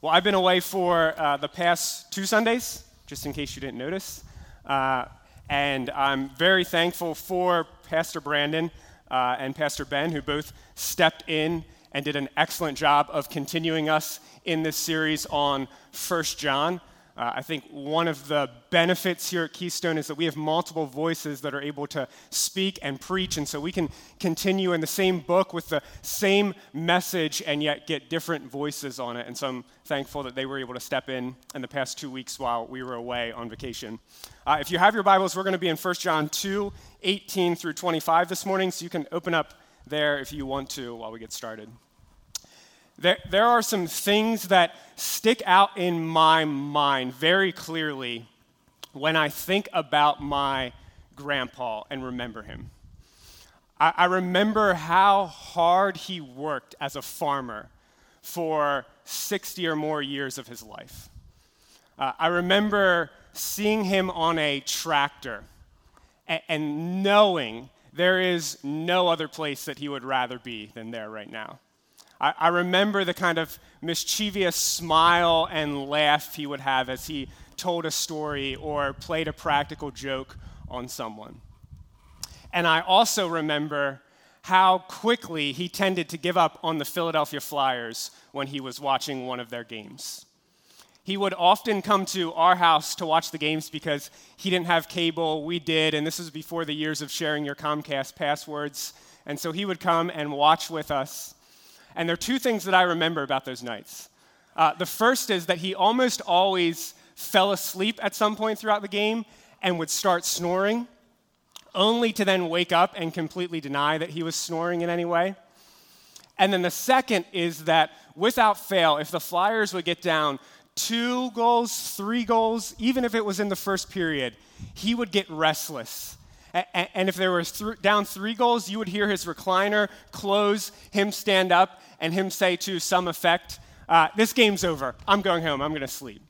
Well, I've been away for uh, the past two Sundays, just in case you didn't notice. Uh, and I'm very thankful for Pastor Brandon uh, and Pastor Ben, who both stepped in and did an excellent job of continuing us in this series on First John. Uh, I think one of the benefits here at Keystone is that we have multiple voices that are able to speak and preach, and so we can continue in the same book with the same message and yet get different voices on it. And so I'm thankful that they were able to step in in the past two weeks while we were away on vacation. Uh, if you have your Bibles, we're going to be in 1 John 2 18 through 25 this morning, so you can open up there if you want to while we get started. There, there are some things that stick out in my mind very clearly when I think about my grandpa and remember him. I, I remember how hard he worked as a farmer for 60 or more years of his life. Uh, I remember seeing him on a tractor and, and knowing there is no other place that he would rather be than there right now. I, I remember the kind of mischievous smile and laugh he would have as he told a story or played a practical joke on someone. And I also remember how quickly he tended to give up on the Philadelphia Flyers when he was watching one of their games. He would often come to our house to watch the games because he didn't have cable, we did, and this was before the years of sharing your Comcast passwords. And so he would come and watch with us. And there are two things that I remember about those nights. Uh, the first is that he almost always fell asleep at some point throughout the game and would start snoring, only to then wake up and completely deny that he was snoring in any way. And then the second is that without fail, if the Flyers would get down two goals, three goals, even if it was in the first period, he would get restless and if there was th- down three goals, you would hear his recliner close, him stand up, and him say to some effect, uh, This game's over. I'm going home. I'm going to sleep.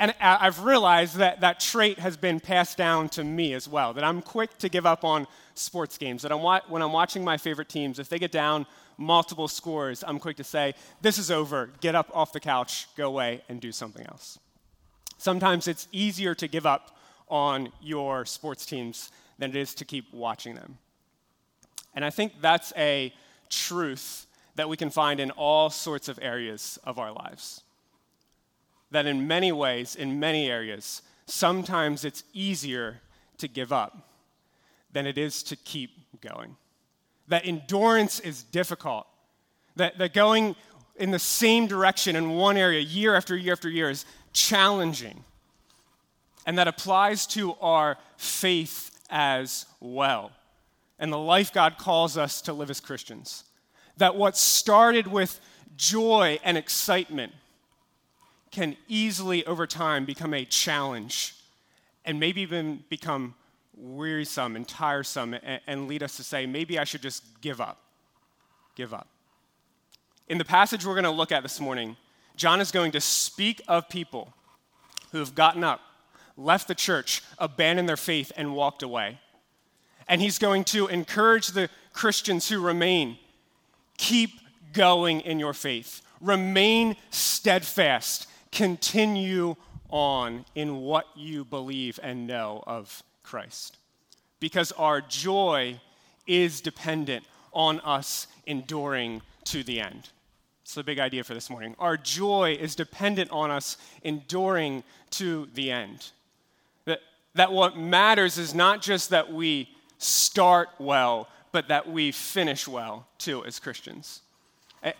And I've realized that that trait has been passed down to me as well, that I'm quick to give up on sports games. That I'm wa- when I'm watching my favorite teams, if they get down multiple scores, I'm quick to say, This is over. Get up off the couch, go away, and do something else. Sometimes it's easier to give up on your sports teams than it is to keep watching them. And I think that's a truth that we can find in all sorts of areas of our lives. That in many ways, in many areas, sometimes it's easier to give up than it is to keep going. That endurance is difficult. That, that going in the same direction in one area year after year after year is challenging and that applies to our faith as well and the life God calls us to live as Christians. That what started with joy and excitement can easily over time become a challenge and maybe even become wearisome and tiresome and, and lead us to say, maybe I should just give up. Give up. In the passage we're going to look at this morning, John is going to speak of people who have gotten up left the church, abandoned their faith, and walked away. And he's going to encourage the Christians who remain keep going in your faith, remain steadfast, continue on in what you believe and know of Christ. Because our joy is dependent on us enduring to the end. It's the big idea for this morning. Our joy is dependent on us enduring to the end that what matters is not just that we start well, but that we finish well too as Christians.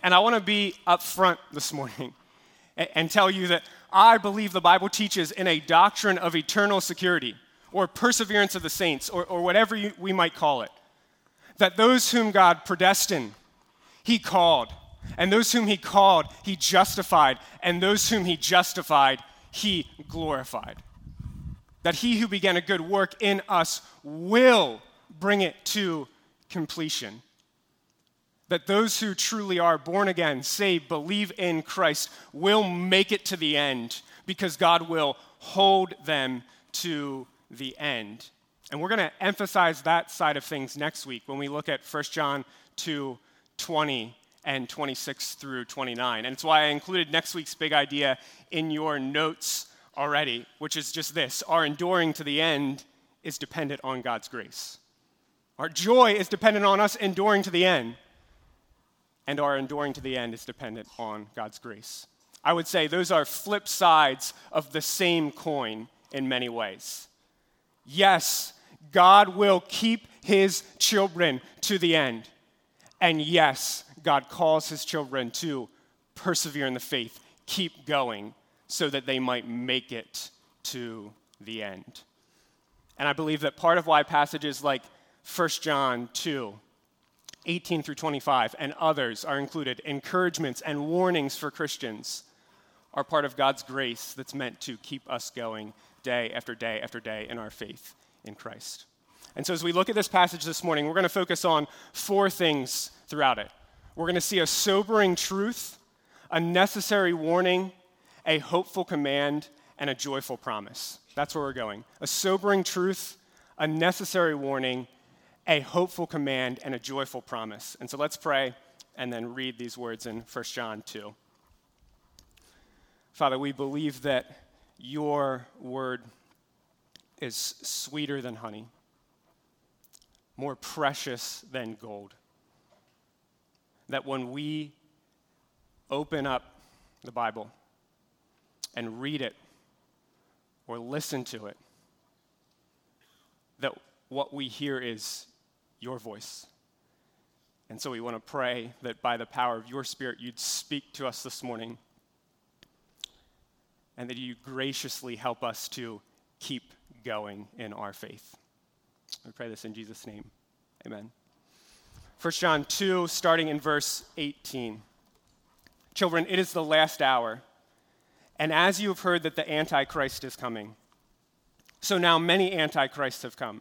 And I want to be upfront this morning and tell you that I believe the Bible teaches in a doctrine of eternal security or perseverance of the saints or, or whatever you, we might call it. That those whom God predestined, He called. And those whom He called, He justified. And those whom He justified, He glorified that he who began a good work in us will bring it to completion. That those who truly are born again, saved, believe in Christ, will make it to the end because God will hold them to the end. And we're going to emphasize that side of things next week when we look at 1 John 2 20 and 26 through 29. And it's why I included next week's big idea in your notes already, which is just this our enduring to the end is dependent on God's grace. Our joy is dependent on us enduring to the end, and our enduring to the end is dependent on God's grace. I would say those are flip sides of the same coin in many ways. Yes, God will keep his children to the end. And yes, God calls his children to persevere in the faith, keep going, so that they might make it to the end. And I believe that part of why passages like 1 John 2, 18 through 25, and others are included, encouragements and warnings for Christians, are part of God's grace that's meant to keep us going day after day after day in our faith in Christ. And so, as we look at this passage this morning, we're going to focus on four things throughout it. We're going to see a sobering truth, a necessary warning, a hopeful command, and a joyful promise. That's where we're going. A sobering truth, a necessary warning, a hopeful command, and a joyful promise. And so let's pray and then read these words in 1 John 2. Father, we believe that your word is sweeter than honey, more precious than gold. That when we open up the Bible and read it or listen to it, that what we hear is your voice. And so we want to pray that by the power of your Spirit, you'd speak to us this morning and that you graciously help us to keep going in our faith. We pray this in Jesus' name. Amen. 1 John 2, starting in verse 18. Children, it is the last hour. And as you have heard that the Antichrist is coming, so now many Antichrists have come.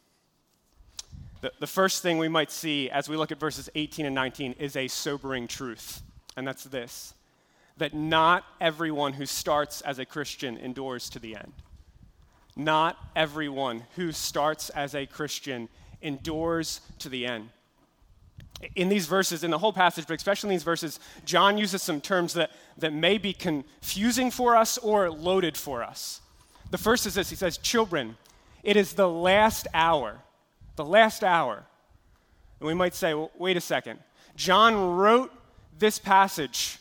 The, the first thing we might see as we look at verses 18 and 19 is a sobering truth, and that's this that not everyone who starts as a Christian endures to the end. Not everyone who starts as a Christian endures to the end. In these verses, in the whole passage, but especially in these verses, John uses some terms that, that may be confusing for us or loaded for us. The first is this He says, Children, it is the last hour. The last hour. And we might say, well, wait a second. John wrote this passage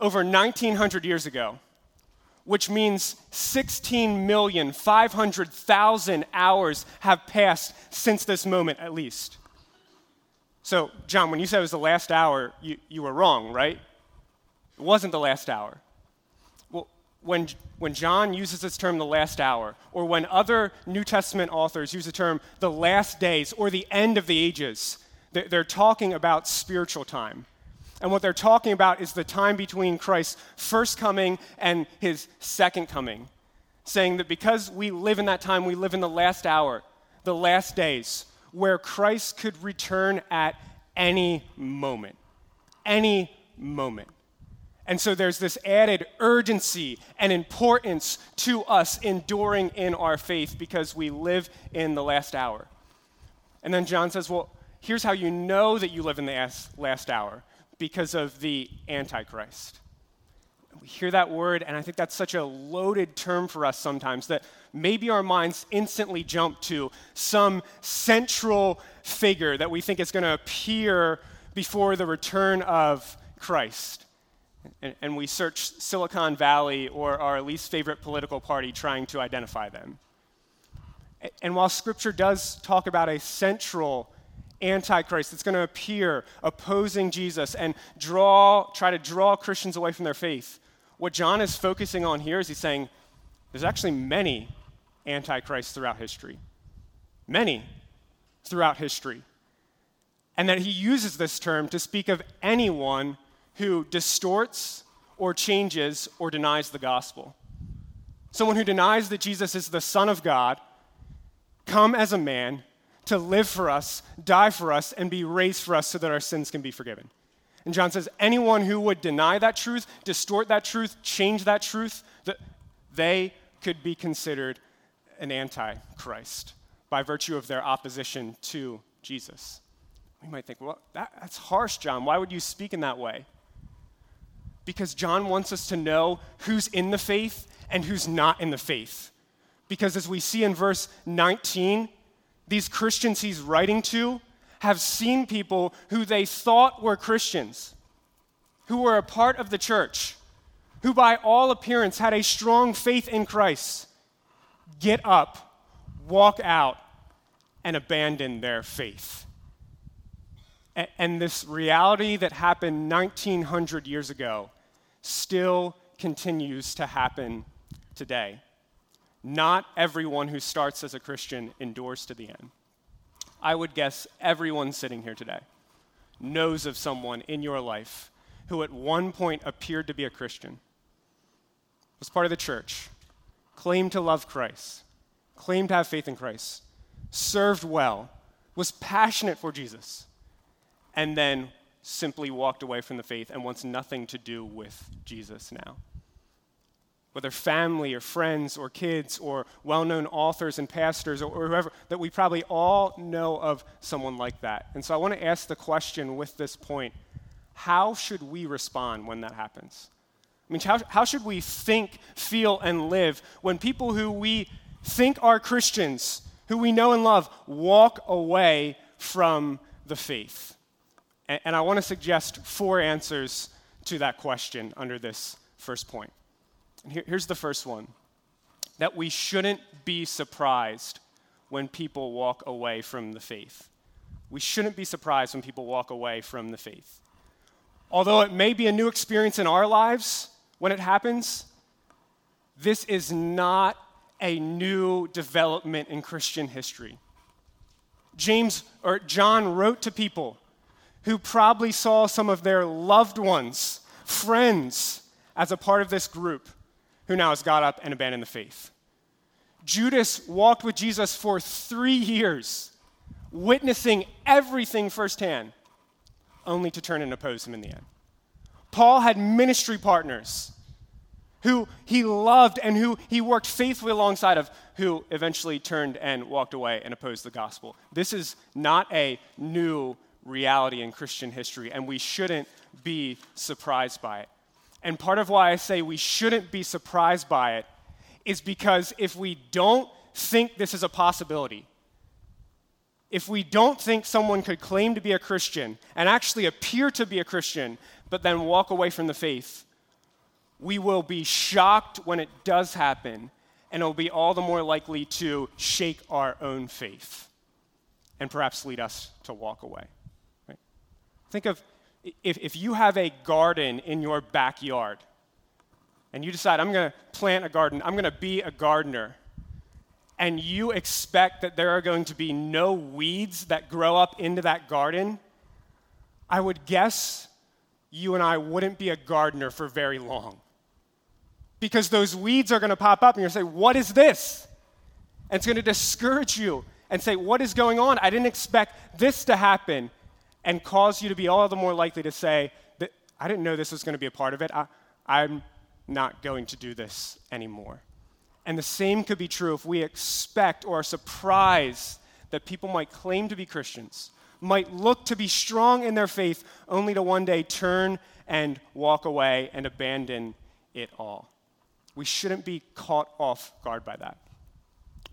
over 1900 years ago, which means 16,500,000 hours have passed since this moment at least. So, John, when you said it was the last hour, you, you were wrong, right? It wasn't the last hour. When, when John uses this term, the last hour, or when other New Testament authors use the term the last days or the end of the ages, they're talking about spiritual time. And what they're talking about is the time between Christ's first coming and his second coming, saying that because we live in that time, we live in the last hour, the last days, where Christ could return at any moment. Any moment. And so there's this added urgency and importance to us enduring in our faith because we live in the last hour. And then John says, Well, here's how you know that you live in the last hour because of the Antichrist. We hear that word, and I think that's such a loaded term for us sometimes that maybe our minds instantly jump to some central figure that we think is going to appear before the return of Christ. And, and we search Silicon Valley or our least favorite political party trying to identify them. And while Scripture does talk about a central antichrist that's going to appear opposing Jesus and draw, try to draw Christians away from their faith, what John is focusing on here is he's saying there's actually many antichrists throughout history. Many throughout history. And that he uses this term to speak of anyone who distorts or changes or denies the gospel. Someone who denies that Jesus is the Son of God, come as a man to live for us, die for us, and be raised for us so that our sins can be forgiven. And John says anyone who would deny that truth, distort that truth, change that truth, that they could be considered an antichrist by virtue of their opposition to Jesus. We might think, well, that, that's harsh, John. Why would you speak in that way? Because John wants us to know who's in the faith and who's not in the faith. Because as we see in verse 19, these Christians he's writing to have seen people who they thought were Christians, who were a part of the church, who by all appearance had a strong faith in Christ, get up, walk out, and abandon their faith. And this reality that happened 1900 years ago still continues to happen today. Not everyone who starts as a Christian endures to the end. I would guess everyone sitting here today knows of someone in your life who at one point appeared to be a Christian, was part of the church, claimed to love Christ, claimed to have faith in Christ, served well, was passionate for Jesus, and then simply walked away from the faith and wants nothing to do with Jesus now. Whether family or friends or kids or well known authors and pastors or, or whoever, that we probably all know of someone like that. And so I want to ask the question with this point how should we respond when that happens? I mean, how, how should we think, feel, and live when people who we think are Christians, who we know and love, walk away from the faith? And, and I want to suggest four answers to that question under this first point. And here, here's the first one that we shouldn't be surprised when people walk away from the faith. We shouldn't be surprised when people walk away from the faith. Although it may be a new experience in our lives when it happens, this is not a new development in Christian history. James or John wrote to people who probably saw some of their loved ones, friends, as a part of this group who now has got up and abandoned the faith. Judas walked with Jesus for three years, witnessing everything firsthand, only to turn and oppose him in the end. Paul had ministry partners who he loved and who he worked faithfully alongside of, who eventually turned and walked away and opposed the gospel. This is not a new reality in Christian history, and we shouldn't be surprised by it. And part of why I say we shouldn't be surprised by it is because if we don't think this is a possibility, if we don't think someone could claim to be a Christian and actually appear to be a Christian, but then walk away from the faith, we will be shocked when it does happen, and it will be all the more likely to shake our own faith and perhaps lead us to walk away. Think of if, if you have a garden in your backyard and you decide, I'm going to plant a garden, I'm going to be a gardener, and you expect that there are going to be no weeds that grow up into that garden, I would guess you and I wouldn't be a gardener for very long. Because those weeds are going to pop up and you're going to say, What is this? And it's going to discourage you and say, What is going on? I didn't expect this to happen and cause you to be all the more likely to say, that I didn't know this was going to be a part of it. I, I'm not going to do this anymore. And the same could be true if we expect or are surprised that people might claim to be Christians, might look to be strong in their faith, only to one day turn and walk away and abandon it all. We shouldn't be caught off guard by that.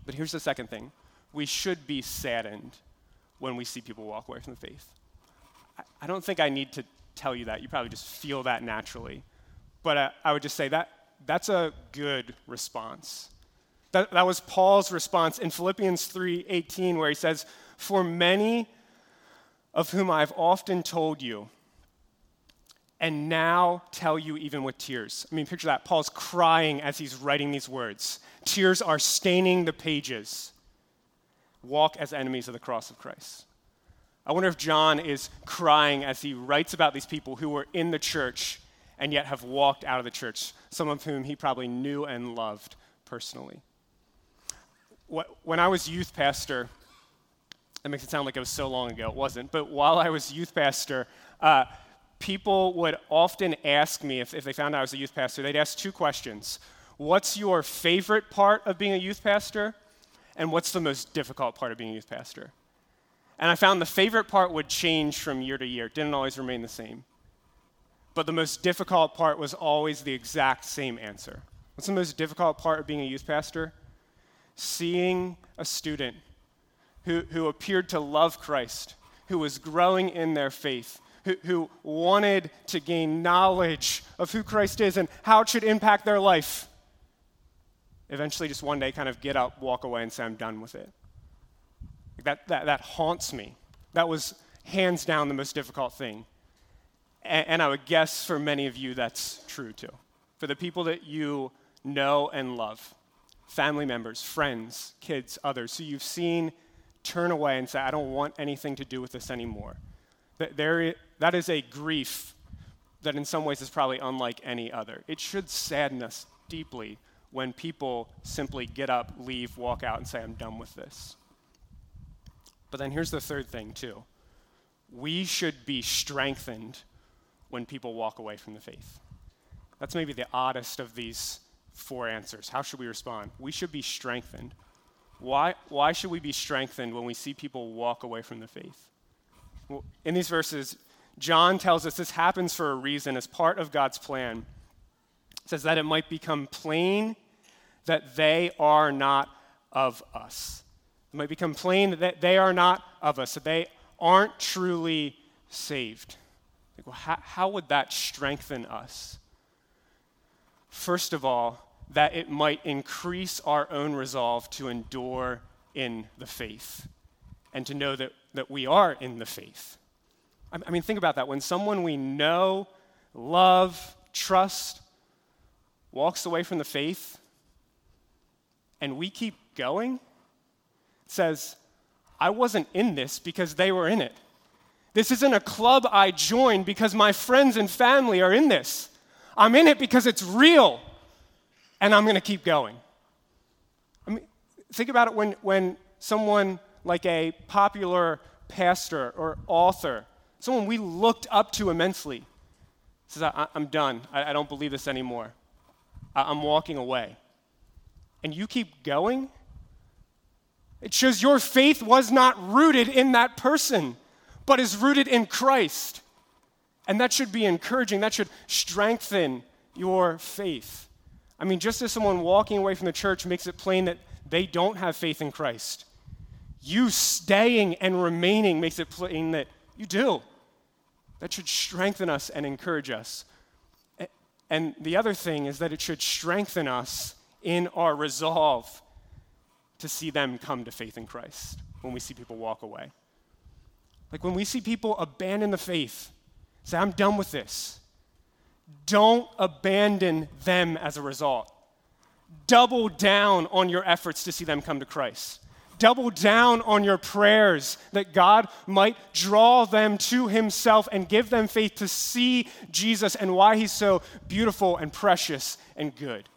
But here's the second thing we should be saddened when we see people walk away from the faith. I don't think I need to tell you that. You probably just feel that naturally. but uh, I would just say that that's a good response. That, that was Paul's response in Philippians 3:18 where he says, "For many of whom I've often told you, and now tell you even with tears." I mean, picture that. Paul's crying as he's writing these words. Tears are staining the pages. Walk as enemies of the cross of Christ. I wonder if John is crying as he writes about these people who were in the church and yet have walked out of the church, some of whom he probably knew and loved personally. When I was youth pastor, that makes it sound like it was so long ago. It wasn't. But while I was youth pastor, uh, people would often ask me, if, if they found out I was a youth pastor, they'd ask two questions What's your favorite part of being a youth pastor? And what's the most difficult part of being a youth pastor? And I found the favorite part would change from year to year, it didn't always remain the same. But the most difficult part was always the exact same answer. What's the most difficult part of being a youth pastor? Seeing a student who, who appeared to love Christ, who was growing in their faith, who, who wanted to gain knowledge of who Christ is and how it should impact their life. Eventually, just one day, kind of get up, walk away, and say, I'm done with it. That, that, that haunts me. That was hands down the most difficult thing. And, and I would guess for many of you that's true too. For the people that you know and love, family members, friends, kids, others, who you've seen turn away and say, I don't want anything to do with this anymore. That, there, that is a grief that in some ways is probably unlike any other. It should sadden us deeply when people simply get up, leave, walk out, and say, I'm done with this. But then here's the third thing, too. We should be strengthened when people walk away from the faith. That's maybe the oddest of these four answers. How should we respond? We should be strengthened. Why, why should we be strengthened when we see people walk away from the faith? Well, in these verses, John tells us this happens for a reason as part of God's plan. It says that it might become plain that they are not of us. Might become plain that they are not of us, that they aren't truly saved. Like, well, how, how would that strengthen us? First of all, that it might increase our own resolve to endure in the faith and to know that, that we are in the faith. I, I mean, think about that. When someone we know, love, trust walks away from the faith and we keep going, says, I wasn't in this because they were in it. This isn't a club I joined because my friends and family are in this. I'm in it because it's real, and I'm going to keep going. I mean, think about it when, when someone like a popular pastor or author, someone we looked up to immensely, says, I, am done. I, I, don't believe this anymore. I, I'm walking away. And you keep going? It shows your faith was not rooted in that person, but is rooted in Christ. And that should be encouraging, that should strengthen your faith. I mean, just as someone walking away from the church makes it plain that they don't have faith in Christ, you staying and remaining makes it plain that you do. That should strengthen us and encourage us. And the other thing is that it should strengthen us in our resolve to see them come to faith in Christ when we see people walk away. Like when we see people abandon the faith, say, I'm done with this. Don't abandon them as a result. Double down on your efforts to see them come to Christ. Double down on your prayers that God might draw them to Himself and give them faith to see Jesus and why He's so beautiful and precious and good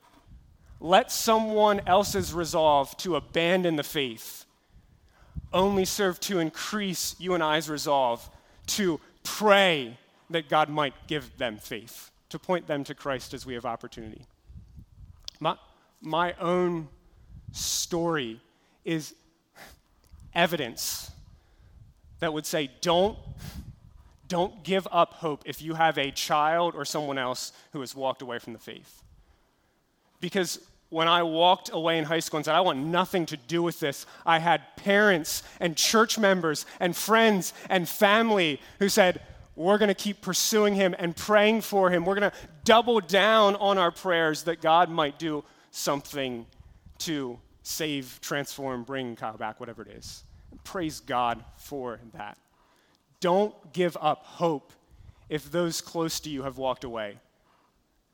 let someone else's resolve to abandon the faith only serve to increase you and I's resolve to pray that God might give them faith, to point them to Christ as we have opportunity. My, my own story is evidence that would say don't don't give up hope if you have a child or someone else who has walked away from the faith because when I walked away in high school and said, I want nothing to do with this, I had parents and church members and friends and family who said, we're going to keep pursuing him and praying for him. We're going to double down on our prayers that God might do something to save, transform, bring Kyle back, whatever it is. praise God for that. Don't give up hope if those close to you have walked away.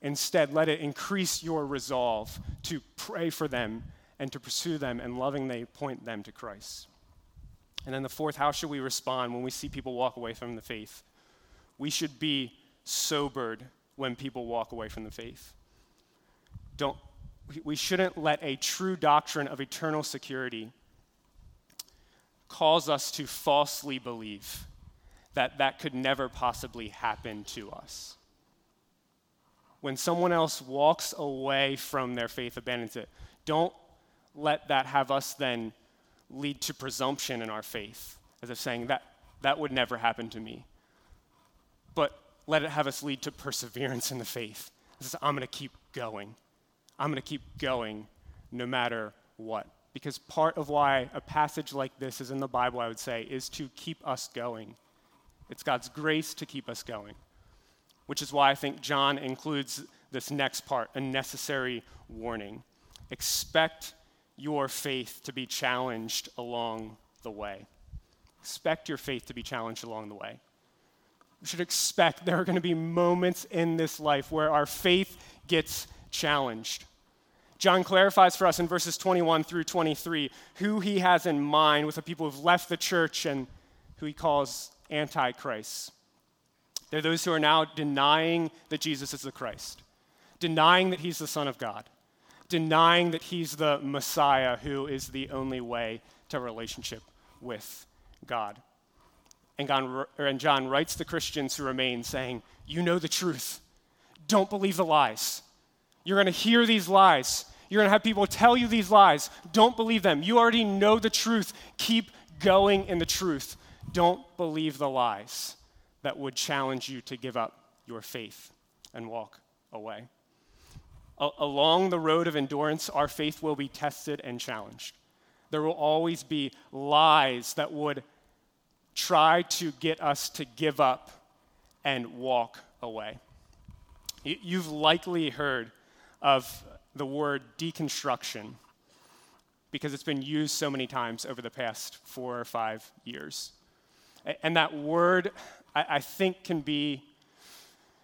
Instead, let it increase your resolve to pray for them and to pursue them and lovingly point them to Christ. And then the fourth, how should we respond when we see people walk away from the faith? We should be sobered when people walk away from the faith. Don't, we shouldn't let a true doctrine of eternal security cause us to falsely believe that that could never possibly happen to us. When someone else walks away from their faith, abandons it, don't let that have us then lead to presumption in our faith, as if saying that that would never happen to me. But let it have us lead to perseverance in the faith. Says, I'm going to keep going. I'm going to keep going no matter what. Because part of why a passage like this is in the Bible, I would say, is to keep us going. It's God's grace to keep us going, which is why I think John includes this next part a necessary warning. Expect your faith to be challenged along the way. Expect your faith to be challenged along the way. We should expect there are going to be moments in this life where our faith gets challenged. John clarifies for us in verses 21 through 23 who he has in mind with the people who've left the church and who he calls antichrists. They're those who are now denying that Jesus is the Christ, denying that he's the Son of God, denying that he's the Messiah who is the only way to relationship with God. And, God, and John writes the Christians who remain saying, You know the truth. Don't believe the lies. You're going to hear these lies. You're going to have people tell you these lies. Don't believe them. You already know the truth. Keep going in the truth. Don't believe the lies that would challenge you to give up your faith and walk away. A- along the road of endurance, our faith will be tested and challenged. There will always be lies that would try to get us to give up and walk away. You've likely heard of the word deconstruction because it's been used so many times over the past four or five years. And that word, I, think, can be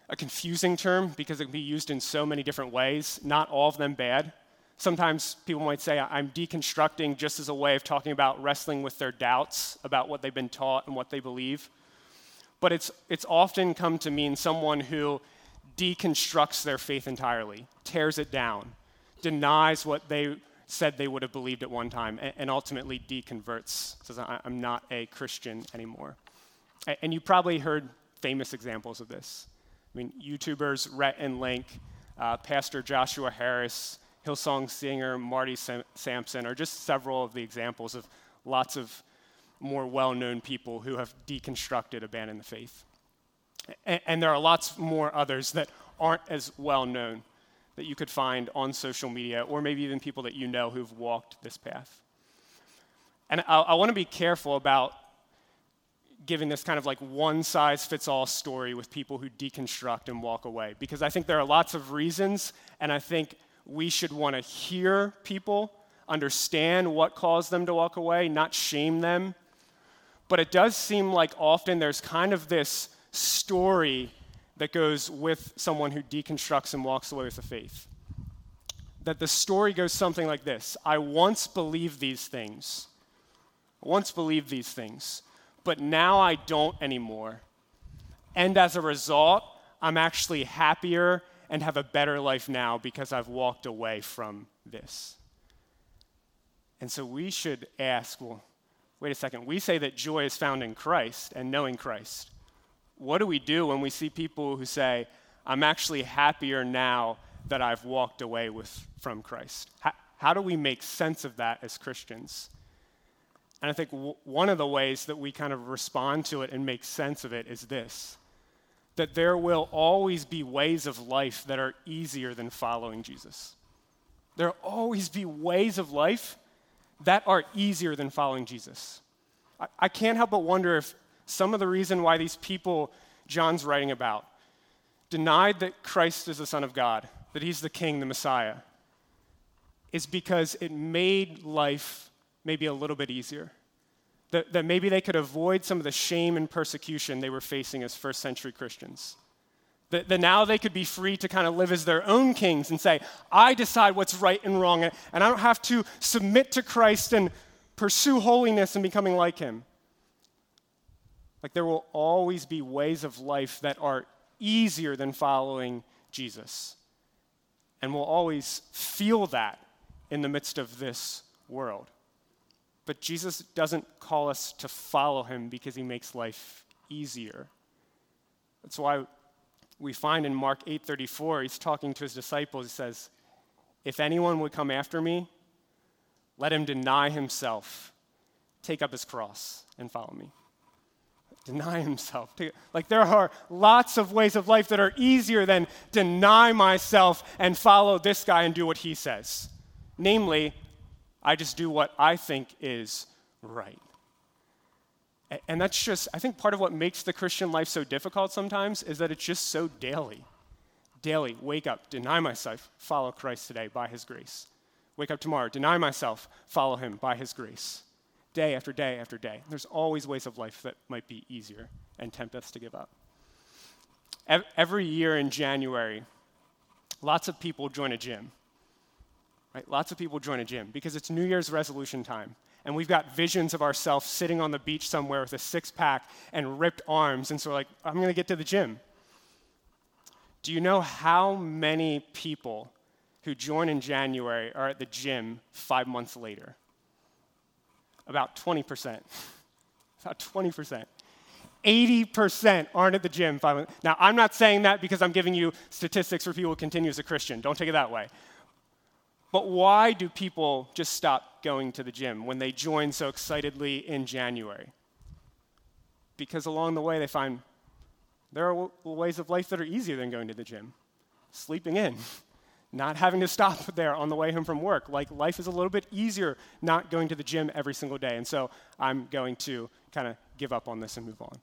a confusing term because it can be used in so many different ways, not all of them bad. Sometimes people might say, I'm deconstructing just as a way of talking about wrestling with their doubts about what they've been taught and what they believe. But it's, it's often come to mean someone who deconstructs their faith entirely, tears it down, denies what they said they would have believed at one time, and, and ultimately deconverts, says, I'm not a Christian anymore. And you probably heard famous examples of this. I mean, YouTubers Rhett and Link, uh, Pastor Joshua Harris, Hillsong singer Marty Sam- Sampson are just several of the examples of lots of more well known people who have deconstructed, abandoned the faith. And, and there are lots more others that aren't as well known that you could find on social media, or maybe even people that you know who've walked this path. And I, I want to be careful about giving this kind of like one size fits all story with people who deconstruct and walk away, because I think there are lots of reasons, and I think we should want to hear people, understand what caused them to walk away, not shame them. But it does seem like often there's kind of this story that goes with someone who deconstructs and walks away with the faith. That the story goes something like this I once believed these things. I once believed these things, but now I don't anymore. And as a result, I'm actually happier and have a better life now because I've walked away from this. And so we should ask well, wait a second. We say that joy is found in Christ and knowing Christ. What do we do when we see people who say, I'm actually happier now that I've walked away with, from Christ? How, how do we make sense of that as Christians? And I think w- one of the ways that we kind of respond to it and make sense of it is this that there will always be ways of life that are easier than following Jesus. There will always be ways of life that are easier than following Jesus. I, I can't help but wonder if some of the reason why these people John's writing about denied that Christ is the Son of God, that he's the King, the Messiah, is because it made life maybe a little bit easier. That, that maybe they could avoid some of the shame and persecution they were facing as first century Christians. That, that now they could be free to kind of live as their own kings and say, I decide what's right and wrong, and I don't have to submit to Christ and pursue holiness and becoming like him. Like there will always be ways of life that are easier than following Jesus. And we'll always feel that in the midst of this world. But Jesus doesn't call us to follow him because he makes life easier. That's why we find in Mark 8:34 he's talking to his disciples he says, "If anyone would come after me, let him deny himself, take up his cross and follow me." Deny himself. Like there are lots of ways of life that are easier than deny myself and follow this guy and do what he says. Namely, I just do what I think is right. And that's just, I think part of what makes the Christian life so difficult sometimes is that it's just so daily. Daily, wake up, deny myself, follow Christ today by his grace. Wake up tomorrow, deny myself, follow him by his grace. Day after day after day. There's always ways of life that might be easier and tempt us to give up. Every year in January, lots of people join a gym. Right? Lots of people join a gym because it's New Year's resolution time. And we've got visions of ourselves sitting on the beach somewhere with a six pack and ripped arms. And so we're like, I'm going to get to the gym. Do you know how many people who join in January are at the gym five months later? About 20%. About 20%. 80% aren't at the gym. Now, I'm not saying that because I'm giving you statistics for people who continue as a Christian. Don't take it that way. But why do people just stop going to the gym when they join so excitedly in January? Because along the way they find there are ways of life that are easier than going to the gym. Sleeping in, not having to stop there on the way home from work. Like life is a little bit easier not going to the gym every single day. And so I'm going to kind of give up on this and move on.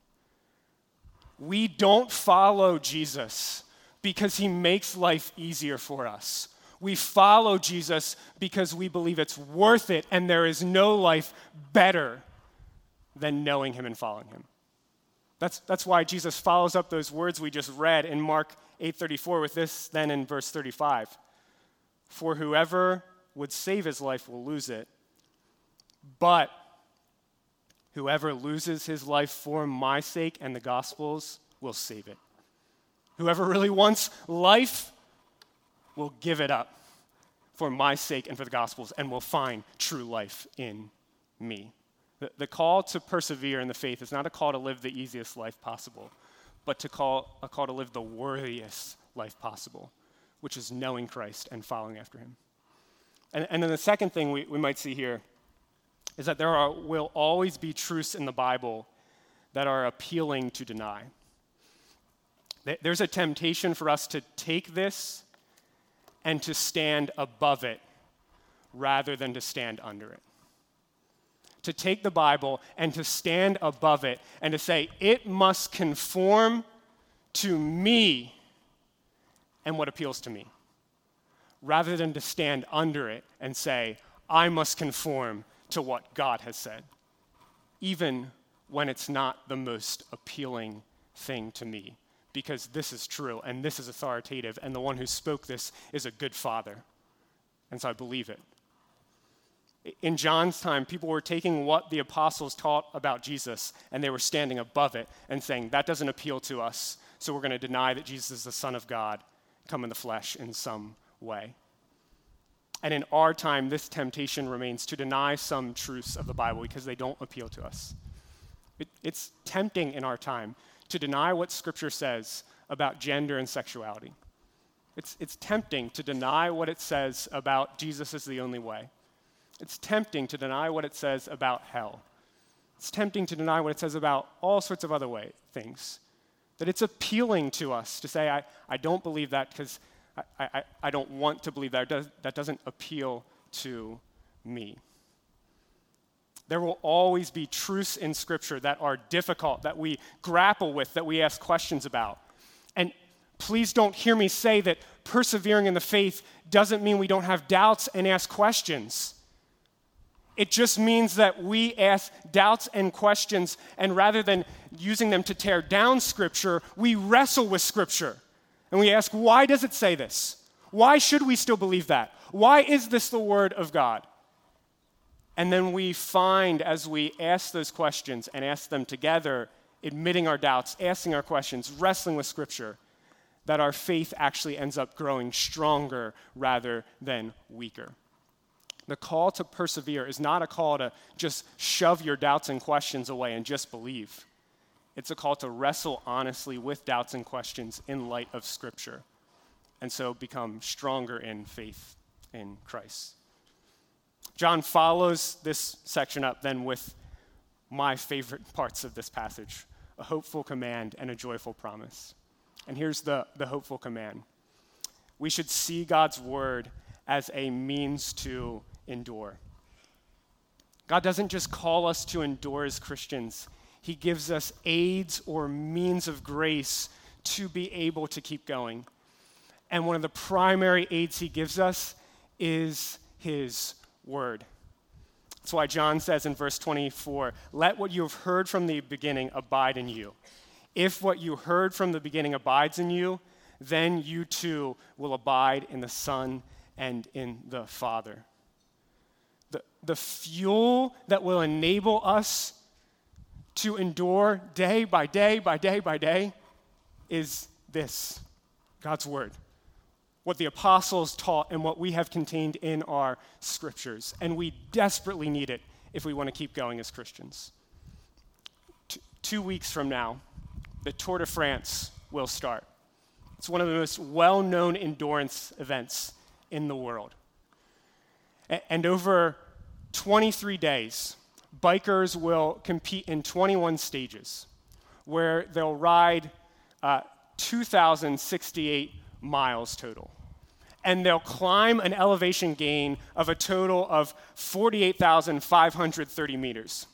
We don't follow Jesus because he makes life easier for us. We follow Jesus because we believe it's worth it and there is no life better than knowing him and following him. That's, that's why Jesus follows up those words we just read in Mark 8:34 with this then in verse 35. For whoever would save his life will lose it, but whoever loses his life for my sake and the gospel's will save it. Whoever really wants life will give it up for my sake and for the gospel's and will find true life in me. The, the call to persevere in the faith is not a call to live the easiest life possible, but to call, a call to live the worthiest life possible, which is knowing Christ and following after him. And, and then the second thing we, we might see here is that there are, will always be truths in the Bible that are appealing to deny. There's a temptation for us to take this and to stand above it rather than to stand under it. To take the Bible and to stand above it and to say, it must conform to me and what appeals to me, rather than to stand under it and say, I must conform to what God has said, even when it's not the most appealing thing to me because this is true and this is authoritative, and the one who spoke this is a good father. And so I believe it. In John's time, people were taking what the apostles taught about Jesus and they were standing above it and saying, that doesn't appeal to us, so we're going to deny that Jesus is the Son of God, come in the flesh in some way. And in our time, this temptation remains to deny some truths of the Bible because they don't appeal to us. It, it's tempting in our time to deny what Scripture says about gender and sexuality. It's, it's tempting to deny what it says about Jesus is the only way. It's tempting to deny what it says about hell. It's tempting to deny what it says about all sorts of other way, things. That it's appealing to us to say, I, I don't believe that because I, I, I don't want to believe that. That doesn't appeal to me. There will always be truths in Scripture that are difficult, that we grapple with, that we ask questions about. And please don't hear me say that persevering in the faith doesn't mean we don't have doubts and ask questions. It just means that we ask doubts and questions, and rather than using them to tear down Scripture, we wrestle with Scripture. And we ask, why does it say this? Why should we still believe that? Why is this the Word of God? And then we find as we ask those questions and ask them together, admitting our doubts, asking our questions, wrestling with Scripture, that our faith actually ends up growing stronger rather than weaker. The call to persevere is not a call to just shove your doubts and questions away and just believe. It's a call to wrestle honestly with doubts and questions in light of Scripture, and so become stronger in faith in Christ. John follows this section up then with my favorite parts of this passage a hopeful command and a joyful promise. And here's the, the hopeful command we should see God's word as a means to endure. God doesn't just call us to endure as Christians, He gives us aids or means of grace to be able to keep going. And one of the primary aids He gives us is His word. That's why John says in verse 24, Let what you have heard from the beginning abide in you. If what you heard from the beginning abides in you, then you too will abide in the Son and in the Father. The, the fuel that will enable us to endure day by day by day by day is this God's Word what the apostles taught and what we have contained in our scriptures. And we desperately need it if we want to keep going as Christians. T- two weeks from now, the Tour de France will start. It's one of the most well known endurance events in the world. A- and over 23 days, bikers will compete in 21 stages where they'll ride uh, 2,068 miles total and they'll climb an elevation gain of a total of 48,530 meters,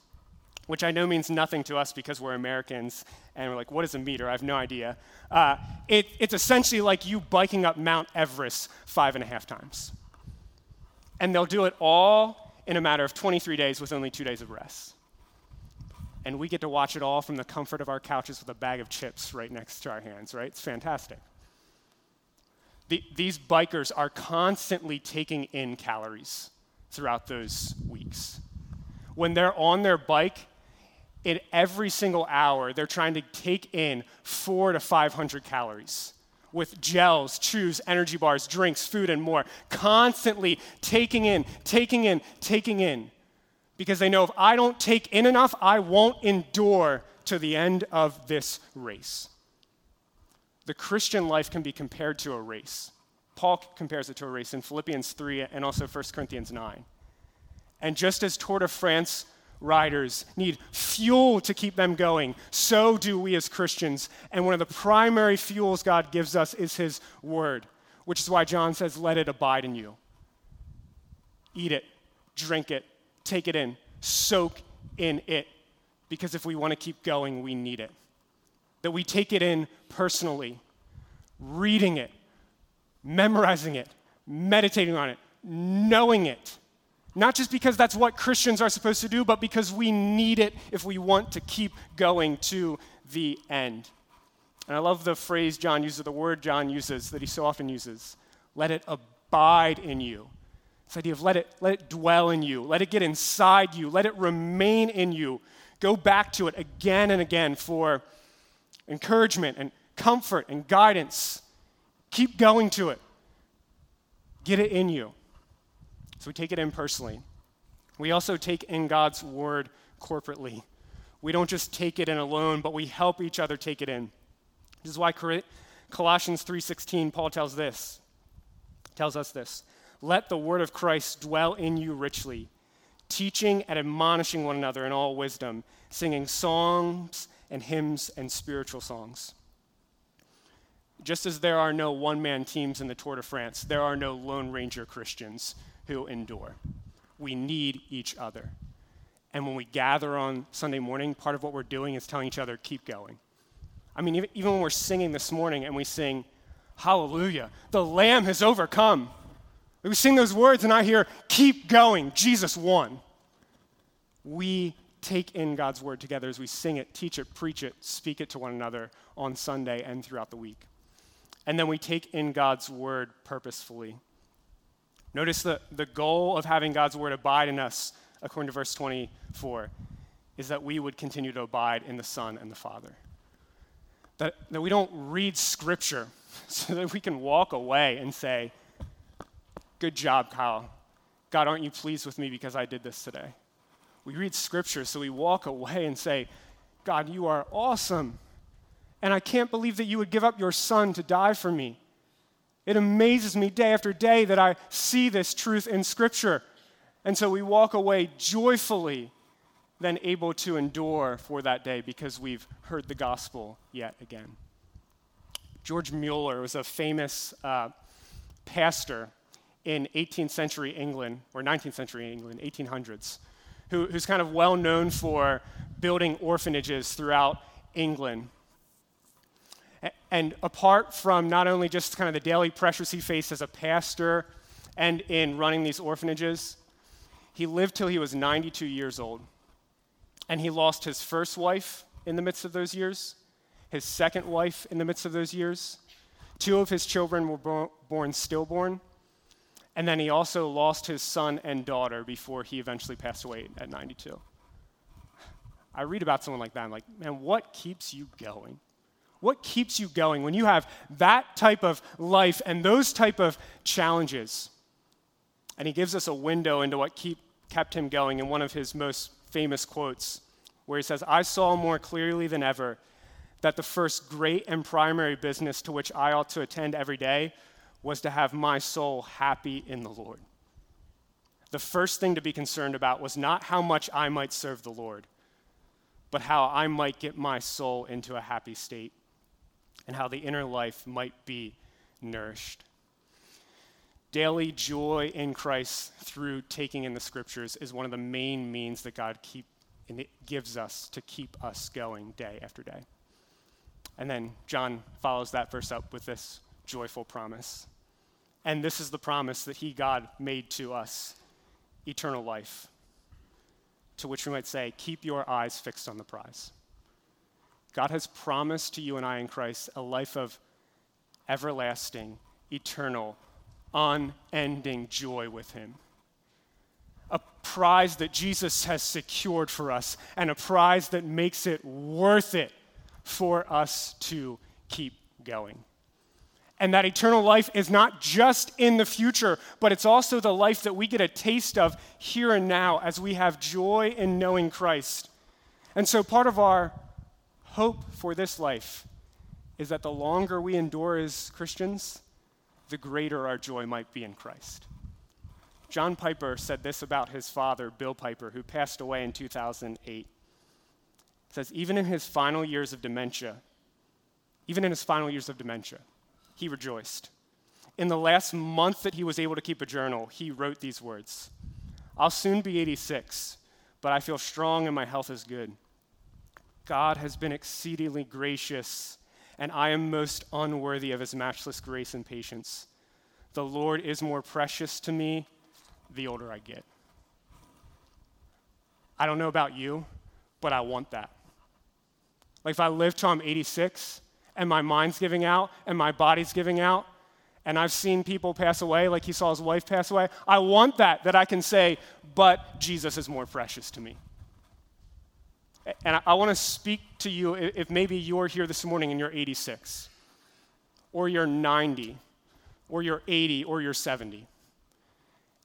which I know means nothing to us because we're Americans and we're like, what is a meter? I have no idea. Uh, it, it's essentially like you biking up Mount Everest five and a half times. And they'll do it all in a matter of 23 days with only two days of rest. And we get to watch it all from the comfort of our couches with a bag of chips right next to our hands, right? It's fantastic the, these bikers are constantly taking in calories throughout those weeks. When they're on their bike, in every single hour, they're trying to take in four to 500 calories with gels, chews, energy bars, drinks, food, and more. Constantly taking in, taking in, taking in. Because they know if I don't take in enough, I won't endure to the end of this race the Christian life can be compared to a race. Paul compares it to a race in Philippians 3 and also 1 Corinthians 9. And just as Tour de France riders need fuel to keep them going, so do we as Christians. And one of the primary fuels God gives us is His Word, which is why John says, Let it abide in you. Eat it, drink it, take it in, soak in it. Because if we want to keep going, we need it that we take it in personally, reading it, memorizing it, meditating on it, knowing it. Not just because that's what Christians are supposed to do, but because we need it if we want to keep going to the end. And I love the phrase John uses, the word John uses that he so often uses let it abide in you. This idea of let it, let it dwell in you, let it get inside you, let it remain in you. Go back to it again and again for encouragement and comfort and guidance. Keep going to it. Get it in you. So we take it in personally. We also take in God's word corporately. We don't just take it in alone, but we help each other take it in. This is why Colossians 3:16 Paul tells this. Tells us this. Let the word of Christ dwell in you richly, teaching and admonishing one another in all wisdom, singing songs and hymns and spiritual songs. Just as there are no one man teams in the Tour de France, there are no Lone Ranger Christians who endure. We need each other. And when we gather on Sunday morning, part of what we're doing is telling each other, keep going. I mean, even, even when we're singing this morning and we sing, Hallelujah, the Lamb has overcome. We sing those words and I hear, keep going, Jesus won. We take in God's word together as we sing it, teach it, preach it, speak it to one another on Sunday and throughout the week. And then we take in God's word purposefully. Notice the, the goal of having God's word abide in us, according to verse 24, is that we would continue to abide in the Son and the Father. That, that we don't read scripture so that we can walk away and say, Good job, Kyle. God, aren't you pleased with me because I did this today? We read scripture so we walk away and say, God, you are awesome. And I can't believe that you would give up your son to die for me. It amazes me day after day that I see this truth in scripture. And so we walk away joyfully, then able to endure for that day because we've heard the gospel yet again. George Mueller was a famous uh, pastor in 18th century England, or 19th century England, 1800s, who, who's kind of well known for building orphanages throughout England. And apart from not only just kind of the daily pressures he faced as a pastor and in running these orphanages, he lived till he was 92 years old. And he lost his first wife in the midst of those years, his second wife in the midst of those years. Two of his children were born stillborn and then he also lost his son and daughter before he eventually passed away at 92. I read about someone like that. I'm like, man, what keeps you going? What keeps you going when you have that type of life and those type of challenges? And he gives us a window into what keep, kept him going in one of his most famous quotes, where he says, I saw more clearly than ever that the first great and primary business to which I ought to attend every day was to have my soul happy in the Lord. The first thing to be concerned about was not how much I might serve the Lord, but how I might get my soul into a happy state and how the inner life might be nourished. Daily joy in Christ through taking in the scriptures is one of the main means that God keep, gives us to keep us going day after day. And then John follows that verse up with this joyful promise. And this is the promise that He, God, made to us eternal life. To which we might say, keep your eyes fixed on the prize. God has promised to you and I in Christ a life of everlasting, eternal, unending joy with Him. A prize that Jesus has secured for us, and a prize that makes it worth it for us to keep going. And that eternal life is not just in the future, but it's also the life that we get a taste of here and now as we have joy in knowing Christ. And so, part of our hope for this life is that the longer we endure as Christians, the greater our joy might be in Christ. John Piper said this about his father, Bill Piper, who passed away in 2008. He says, even in his final years of dementia, even in his final years of dementia, he rejoiced. In the last month that he was able to keep a journal, he wrote these words I'll soon be 86, but I feel strong and my health is good. God has been exceedingly gracious, and I am most unworthy of his matchless grace and patience. The Lord is more precious to me the older I get. I don't know about you, but I want that. Like if I live till I'm 86, and my mind's giving out and my body's giving out and I've seen people pass away like he saw his wife pass away. I want that, that I can say, but Jesus is more precious to me. And I, I want to speak to you if maybe you're here this morning and you're 86, or you're 90, or you're 80, or you're 70.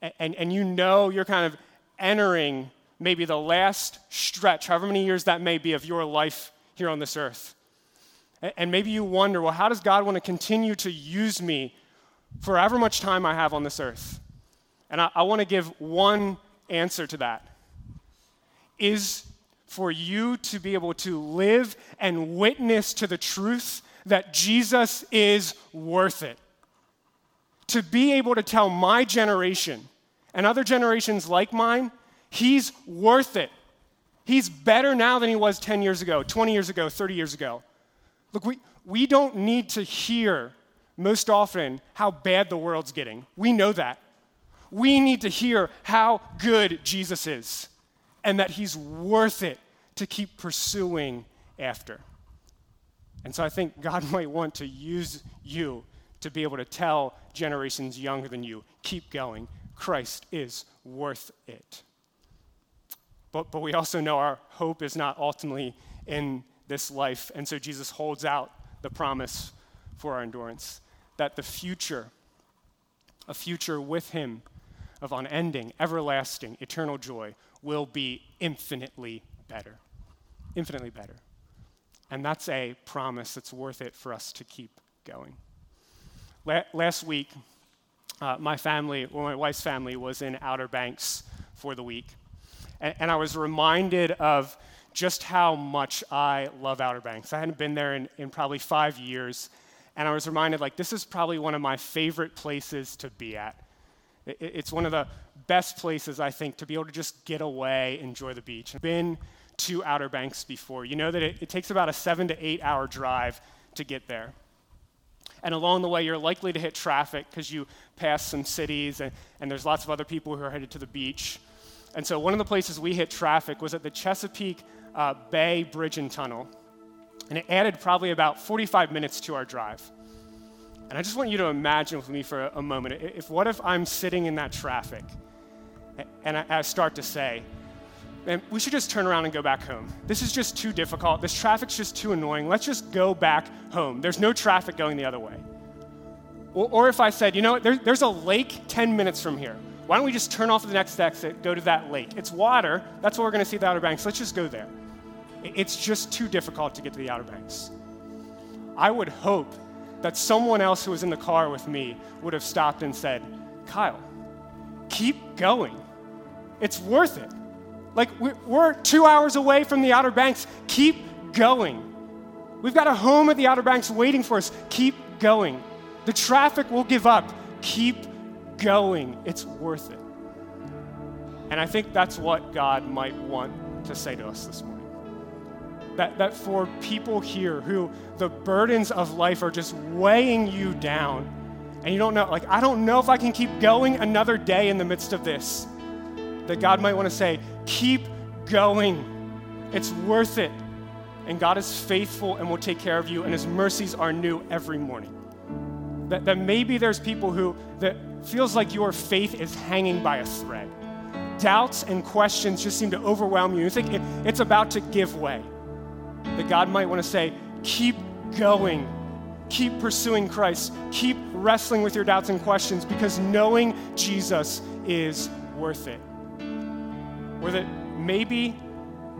And, and, and you know you're kind of entering maybe the last stretch, however many years that may be, of your life here on this earth. And maybe you wonder, well, how does God want to continue to use me for however much time I have on this earth? And I, I want to give one answer to that is for you to be able to live and witness to the truth that Jesus is worth it. To be able to tell my generation and other generations like mine, he's worth it. He's better now than he was 10 years ago, 20 years ago, 30 years ago. Look, we, we don't need to hear most often how bad the world's getting. We know that. We need to hear how good Jesus is and that he's worth it to keep pursuing after. And so I think God might want to use you to be able to tell generations younger than you keep going. Christ is worth it. But, but we also know our hope is not ultimately in this life. And so Jesus holds out the promise for our endurance that the future, a future with Him of unending, everlasting, eternal joy, will be infinitely better. Infinitely better. And that's a promise that's worth it for us to keep going. La- last week, uh, my family, well, my wife's family, was in Outer Banks for the week. And, and I was reminded of just how much I love Outer Banks. I hadn't been there in, in probably five years, and I was reminded, like, this is probably one of my favorite places to be at. It, it's one of the best places, I think, to be able to just get away, enjoy the beach. I've been to Outer Banks before. You know that it, it takes about a seven to eight hour drive to get there. And along the way, you're likely to hit traffic because you pass some cities and, and there's lots of other people who are headed to the beach. And so, one of the places we hit traffic was at the Chesapeake uh, Bay Bridge and Tunnel. And it added probably about 45 minutes to our drive. And I just want you to imagine with me for a, a moment if what if I'm sitting in that traffic and I, I start to say, man, we should just turn around and go back home. This is just too difficult. This traffic's just too annoying. Let's just go back home. There's no traffic going the other way. Or, or if I said, you know what, there, there's a lake 10 minutes from here. Why don't we just turn off the next exit, go to that lake? It's water. That's what we're going to see the Outer Banks. Let's just go there. It's just too difficult to get to the Outer Banks. I would hope that someone else who was in the car with me would have stopped and said, Kyle, keep going. It's worth it. Like, we're two hours away from the Outer Banks. Keep going. We've got a home at the Outer Banks waiting for us. Keep going. The traffic will give up. Keep going. It's worth it. And I think that's what God might want to say to us this morning. That, that for people here who the burdens of life are just weighing you down, and you don't know, like, I don't know if I can keep going another day in the midst of this, that God might want to say, keep going. It's worth it. And God is faithful and will take care of you, and His mercies are new every morning. That, that maybe there's people who, that feels like your faith is hanging by a thread. Doubts and questions just seem to overwhelm you. You think it, it's about to give way. That God might want to say, keep going keep pursuing Christ. Keep wrestling with your doubts and questions because knowing Jesus is worth it. Or that maybe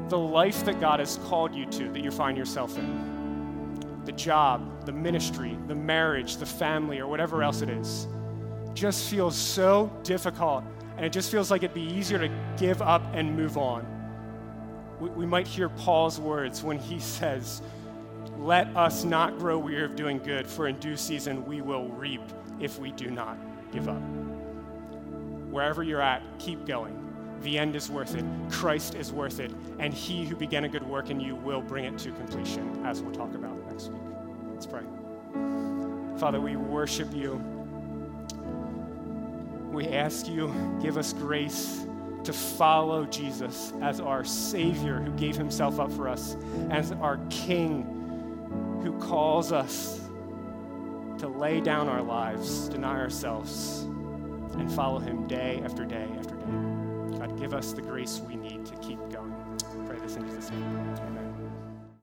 the life that God has called you to, that you find yourself in, the job, the ministry, the marriage, the family, or whatever else it is, just feels so difficult. And it just feels like it'd be easier to give up and move on. We, we might hear Paul's words when he says, Let us not grow weary of doing good, for in due season we will reap if we do not give up. Wherever you're at, keep going the end is worth it. Christ is worth it. And he who began a good work in you will bring it to completion, as we'll talk about next week. Let's pray. Father, we worship you. We ask you, give us grace to follow Jesus as our Savior who gave himself up for us, as our King who calls us to lay down our lives, deny ourselves, and follow him day after day after day. God, give us the grace we need to keep going. I pray this in Jesus' name.